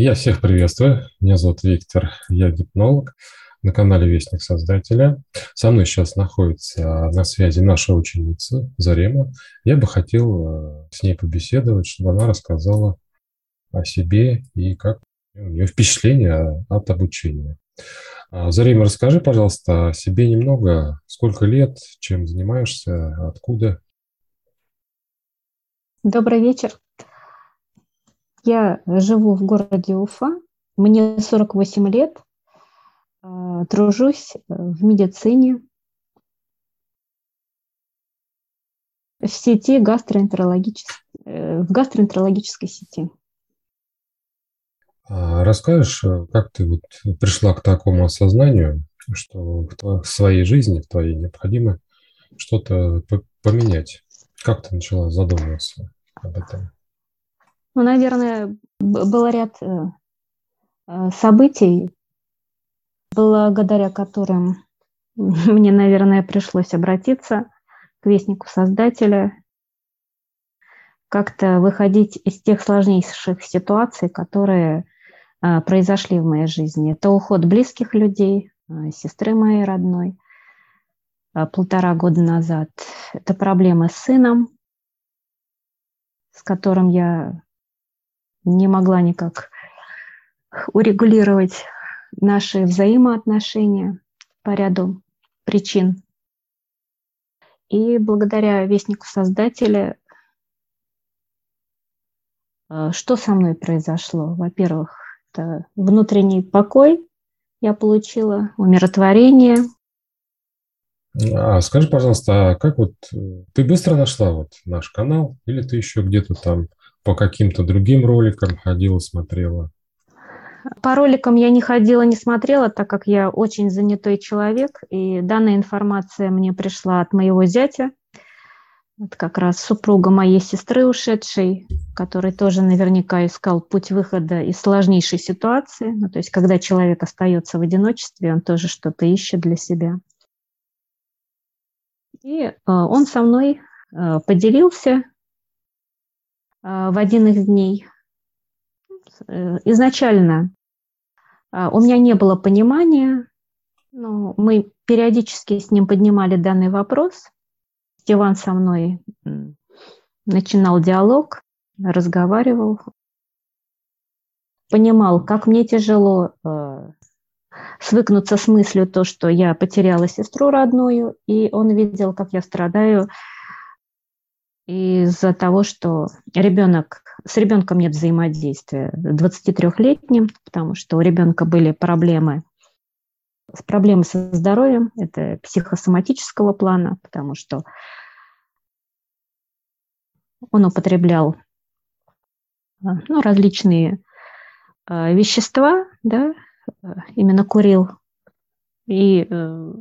Я всех приветствую. Меня зовут Виктор, я гипнолог на канале Вестник Создателя. Со мной сейчас находится на связи наша ученица Зарема. Я бы хотел э, с ней побеседовать, чтобы она рассказала о себе и как у нее впечатление от обучения. А, Зарема, расскажи, пожалуйста, о себе немного. Сколько лет, чем занимаешься, откуда? Добрый вечер. Я живу в городе Уфа, мне 48 лет, а, тружусь э, в медицине, в сети гастроэнтерологической, э, в гастроэнтерологической сети. А расскажешь, э, как ты вот пришла к такому осознанию, что в своей жизни, в твоей необходимо что-то поменять? Как ты начала задумываться об этом? Ну, наверное, был ряд э, э, событий, благодаря которым мне, наверное, пришлось обратиться к вестнику Создателя, как-то выходить из тех сложнейших ситуаций, которые э, произошли в моей жизни. Это уход близких людей, сестры моей родной полтора года назад. Это проблемы с сыном, с которым я не могла никак урегулировать наши взаимоотношения по ряду причин. И благодаря Вестнику Создателя, э, что со мной произошло? Во-первых, это внутренний покой я получила, умиротворение. А скажи, пожалуйста, а как вот э, ты быстро нашла вот наш канал или ты еще где-то там по каким-то другим роликам ходила, смотрела? По роликам я не ходила, не смотрела, так как я очень занятой человек, и данная информация мне пришла от моего зятя, это как раз супруга моей сестры ушедшей, который тоже наверняка искал путь выхода из сложнейшей ситуации. Ну, то есть, когда человек остается в одиночестве, он тоже что-то ищет для себя. И э, он со мной э, поделился в один из дней. Э, изначально а, у меня не было понимания, но мы периодически с ним поднимали данный вопрос. Стиван со мной начинал диалог, разговаривал, понимал, как мне тяжело э, свыкнуться с мыслью то, что я потеряла сестру родную, и он видел, как я страдаю из-за того, что ребенок, с ребенком нет взаимодействия 23-летним, потому что у ребенка были проблемы проблемы со здоровьем, это психосоматического плана, потому что он употреблял а, ну, различные э, вещества, да, именно курил. И э,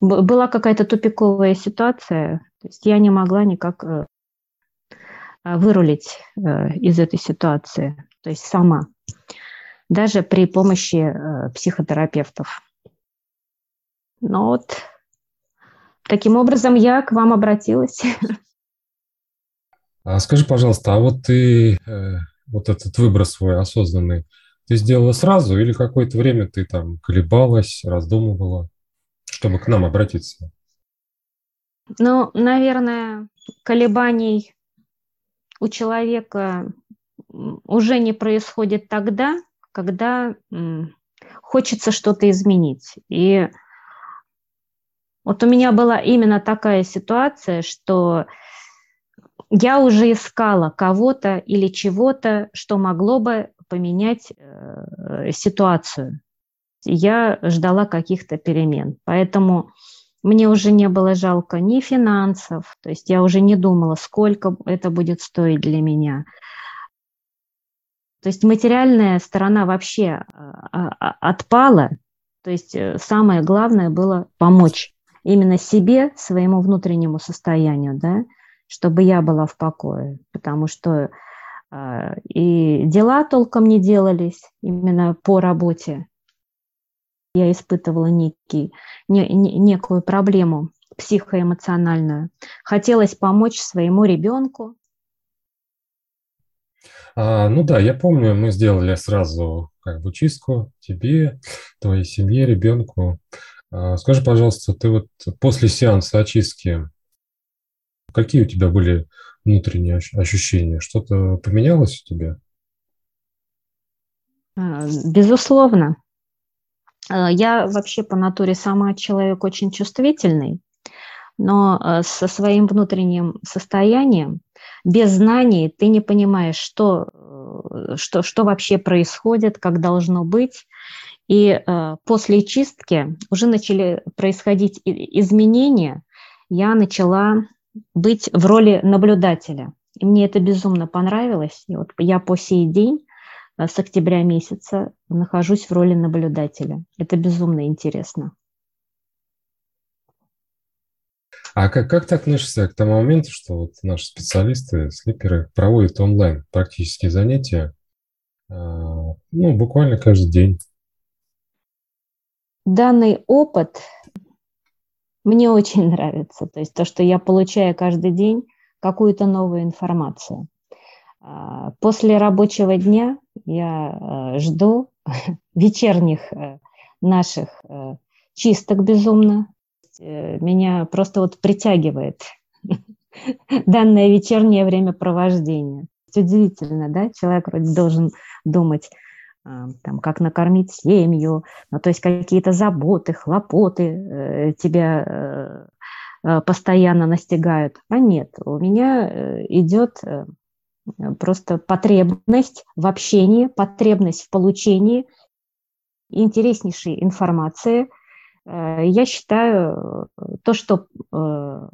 была какая-то тупиковая ситуация, то есть я не могла никак э, а, вырулить э, из этой ситуации, то есть сама, даже при помощи э, психотерапевтов. Но вот таким образом я к вам обратилась. А скажи, пожалуйста, а вот ты вот этот выбор свой осознанный, ты сделала сразу или какое-то время ты там колебалась, раздумывала, чтобы к нам обратиться? Ну, наверное, колебаний у человека уже не происходит тогда, когда хочется что-то изменить. И вот у меня была именно такая ситуация, что я уже искала кого-то или чего-то, что могло бы поменять э, ситуацию. Я ждала каких-то перемен. Поэтому мне уже не было жалко ни финансов, то есть я уже не думала, сколько это будет стоить для меня. То есть материальная сторона вообще а, а, отпала, то есть э, самое главное было помочь именно себе, своему внутреннему состоянию, да, чтобы я была в покое, потому что э, и дела толком не делались именно по работе, я испытывала некий, не, не, некую проблему психоэмоциональную. Хотелось помочь своему ребенку. А, ну да, я помню, мы сделали сразу как бы чистку тебе, твоей семье, ребенку. А, скажи, пожалуйста, ты вот после сеанса очистки, какие у тебя были внутренние ощущения? Что-то поменялось у тебя? А, безусловно. А, я вообще по натуре сама человек очень чувствительный, но а, со своим внутренним состоянием, без знаний ты не понимаешь, что, э, что, что вообще происходит, как должно быть. И после чистки уже начали происходить изменения. Я начала быть в роли наблюдателя. И мне это безумно понравилось. И вот я по сей день Э, с октября месяца нахожусь в роли наблюдателя. Это безумно интересно. А как, как ты относишься к тому моменту, что вот наши специалисты, слиперы, проводят онлайн практические занятия, э, ну, буквально каждый день? Данный опыт мне очень нравится. То есть то, что я получаю каждый день какую-то новую информацию. А, после рабочего дня я э, жду вечерних э, наших э, чисток безумно. Меня просто вот притягивает данное вечернее времяпровождение. Удивительно, да? Человек вроде должен думать, там, как накормить семью, ну, то есть какие-то заботы, хлопоты тебя постоянно настигают. А нет, у меня идет просто потребность в общении, потребность в получении интереснейшей информации. Э, я считаю, то, что э,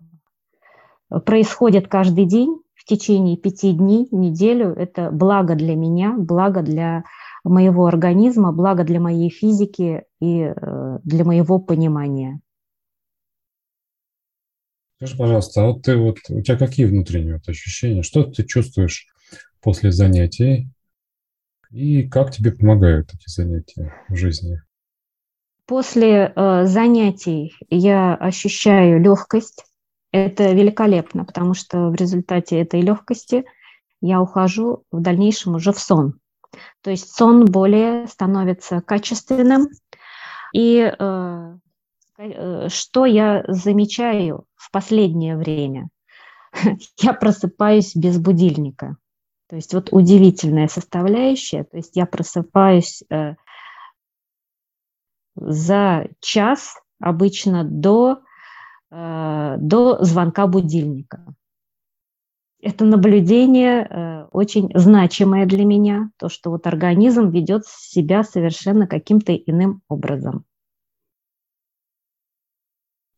происходит каждый день в течение пяти дней, неделю, это благо для меня, благо для моего организма, благо для моей физики и э, для моего понимания. Скажи, пожалуйста, а вот ты вот, у тебя какие внутренние вот ощущения? Что ты чувствуешь после занятий? И как тебе помогают эти занятия в жизни? После э, занятий я ощущаю легкость. Это великолепно, потому что в результате этой легкости я ухожу в дальнейшем уже в сон. То есть сон более становится качественным. И э, что я замечаю в последнее время? Я просыпаюсь без будильника. То есть вот удивительная составляющая. То есть я просыпаюсь э, за час обычно до, э, до звонка будильника. Это наблюдение очень значимое для меня, то, что вот организм ведет себя совершенно каким-то иным образом.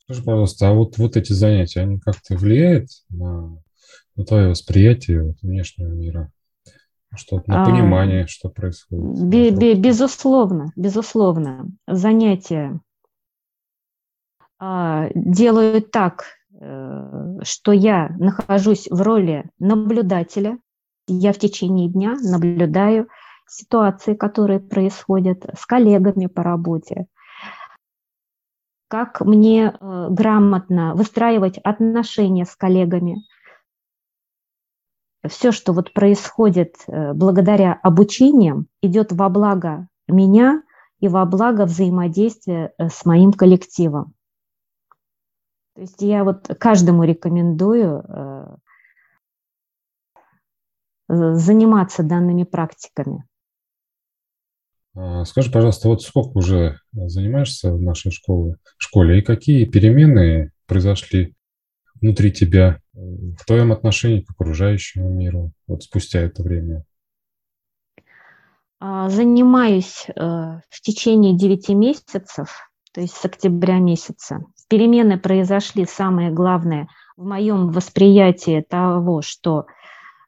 Скажи, пожалуйста, а вот, вот эти занятия, они как-то влияют на, на твое восприятие вот, внешнего мира? Что на а, понимание, а, что происходит? Бе, бе, безусловно, безусловно. Занятия а, делают так, э, что я нахожусь в роли наблюдателя. Я в течение дня наблюдаю ситуации, которые происходят с коллегами по работе, как мне э, грамотно выстраивать отношения с коллегами. Все, что вот происходит э, благодаря обучениям, идет во благо меня и во благо взаимодействия э, с моим коллективом. То есть я вот каждому рекомендую заниматься данными практиками. А, скажи, пожалуйста, вот сколько уже занимаешься в нашей школе, школе и какие перемены произошли внутри тебя в твоем отношении к окружающему миру вот спустя это время? А, занимаюсь э, в течение 9 месяцев, то есть с октября месяца. Перемены произошли, самое главное, в моем восприятии того, что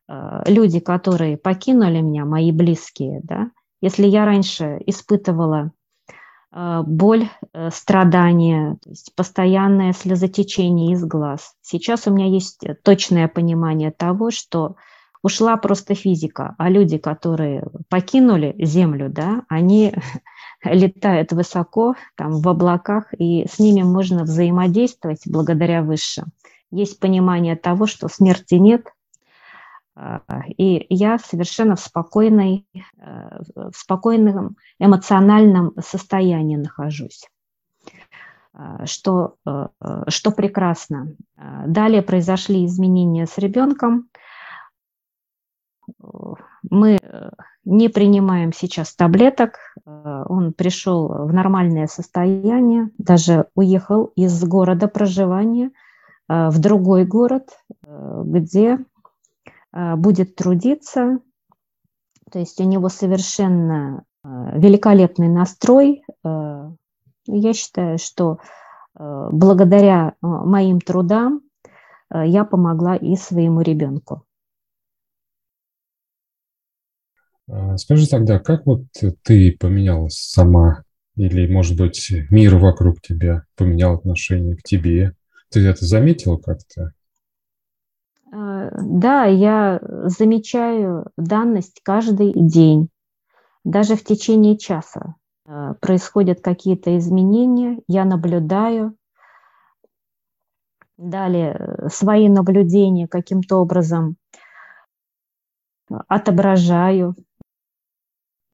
э, люди, которые покинули меня, мои близкие, да, если я раньше испытывала э, боль, э, страдания, то есть постоянное слезотечение из глаз, сейчас у меня есть точное понимание того, что ушла просто физика, а люди, которые покинули Землю, да, они летают высоко, там, в облаках, и с ними можно взаимодействовать благодаря Высшему. Есть понимание того, что смерти нет, И я совершенно в, спокойной, в спокойном эмоциональном состоянии нахожусь. Что, что прекрасно. Далее произошли изменения с ребенком. Мы не принимаем сейчас таблеток. Он пришел в нормальное состояние, даже уехал из города проживания в другой город, где будет трудиться. То есть у него совершенно великолепный настрой. Я считаю, что благодаря моим трудам я помогла и своему ребенку. А, скажи тогда, как вот ты поменялась сама? Или, может быть, мир вокруг тебя поменял отношение к тебе? Ты это заметила как-то? А, да, я замечаю данность каждый день. Даже в течение часа а, происходят какие-то изменения, я наблюдаю. Далее свои наблюдения каким-то образом отображаю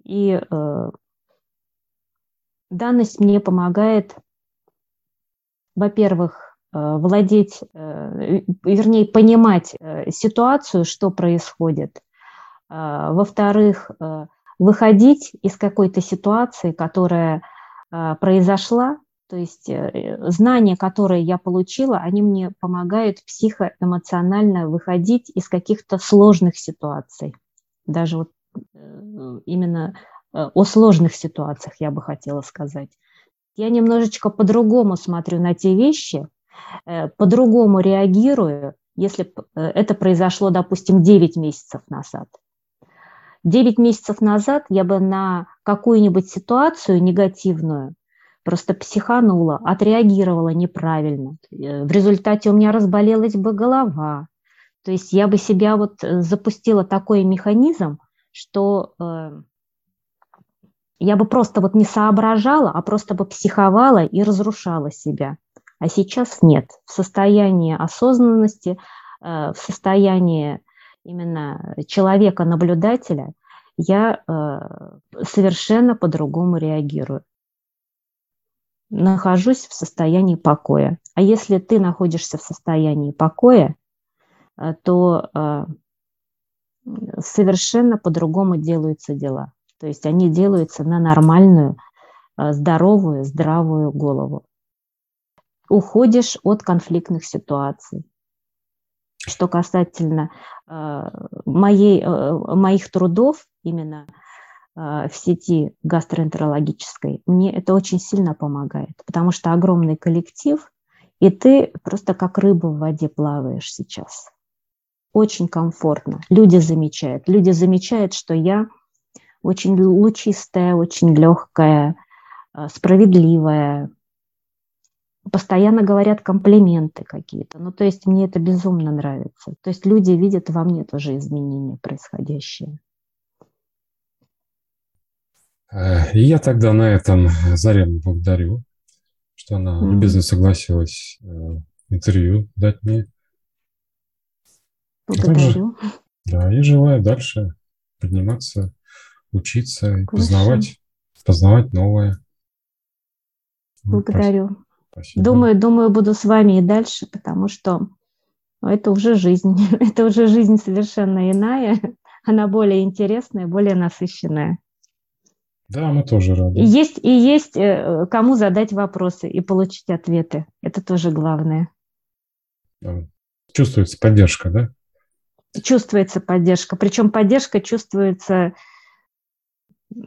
и э, данность мне помогает, во-первых, э, владеть, э, вернее, понимать э, ситуацию, что происходит. Э, во-вторых, э, выходить из какой-то ситуации, которая э, произошла, то есть э, знания, которые я получила, они мне помогают психоэмоционально выходить из каких-то сложных ситуаций. Даже вот Э, именно э, о сложных ситуациях, я бы хотела сказать. Я немножечко по-другому смотрю на те вещи, э, по-другому реагирую, если это произошло, допустим, 9 месяцев назад. 9 месяцев назад я бы на какую-нибудь ситуацию негативную просто психанула, отреагировала неправильно. В результате у меня разболелась бы голова. То есть я бы себя вот запустила такой механизм, что э, я бы просто вот не соображала, а просто бы психовала и разрушала себя. А сейчас нет. В состоянии осознанности, э, в состоянии именно человека-наблюдателя я э, совершенно по-другому реагирую. Нахожусь в состоянии покоя. А если ты находишься в состоянии покоя, э, то совершенно по-другому делаются дела. То есть они делаются на нормальную, здоровую, здравую голову. Уходишь от конфликтных ситуаций. Что касательно э, моей, э, моих трудов именно в сети гастроэнтерологической, мне это очень сильно помогает, потому что огромный коллектив, и ты просто как рыба в воде плаваешь сейчас очень комфортно. Люди замечают. Люди замечают, что я очень лучистая, очень легкая, э, справедливая. Постоянно говорят комплименты какие-то. Ну, то есть мне это безумно нравится. То есть люди видят во мне тоже изменения происходящие. Э, и я тогда на этом Зарину благодарю, что она mm-hmm. любезно согласилась э, интервью дать мне. Благодарю. Также, да, и желаю дальше подниматься, учиться, и познавать, познавать новое. Благодарю. Спасибо. Думаю, думаю, буду с вами и дальше, потому что ну, это уже жизнь. это уже жизнь совершенно иная. Она более интересная, более насыщенная. Да, мы тоже рады. И есть, и есть э, кому задать вопросы и получить ответы. Это тоже главное. Чувствуется поддержка, да? чувствуется поддержка. Причем поддержка чувствуется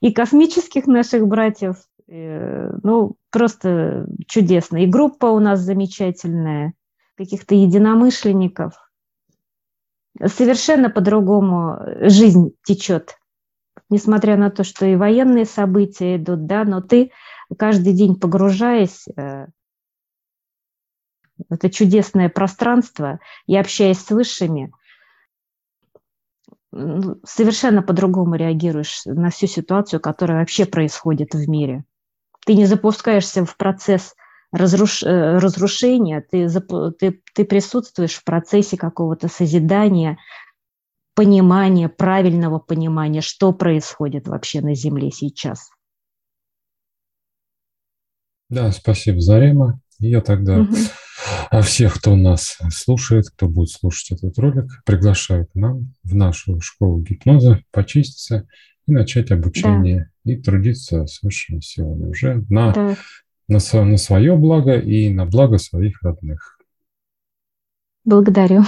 и космических наших братьев, ну, просто чудесно. И группа у нас замечательная, каких-то единомышленников. Совершенно по-другому жизнь течет, несмотря на то, что и военные события идут, да, но ты каждый день погружаясь э, это чудесное пространство, и общаясь с высшими, совершенно по-другому реагируешь на всю ситуацию, которая вообще происходит в мире. Ты не запускаешься в процесс разруш... Э, разрушения, ты, ты, ты присутствуешь в процессе какого-то созидания, понимания, правильного понимания, что происходит вообще на Земле сейчас. Да, спасибо, Зарема. Я тогда угу. всех, кто нас слушает, кто будет слушать этот ролик, приглашаю к нам в нашу школу гипноза почиститься и начать обучение да. И трудиться с высшими силами уже на, да. на, на свое благо и на благо своих родных. Благодарю.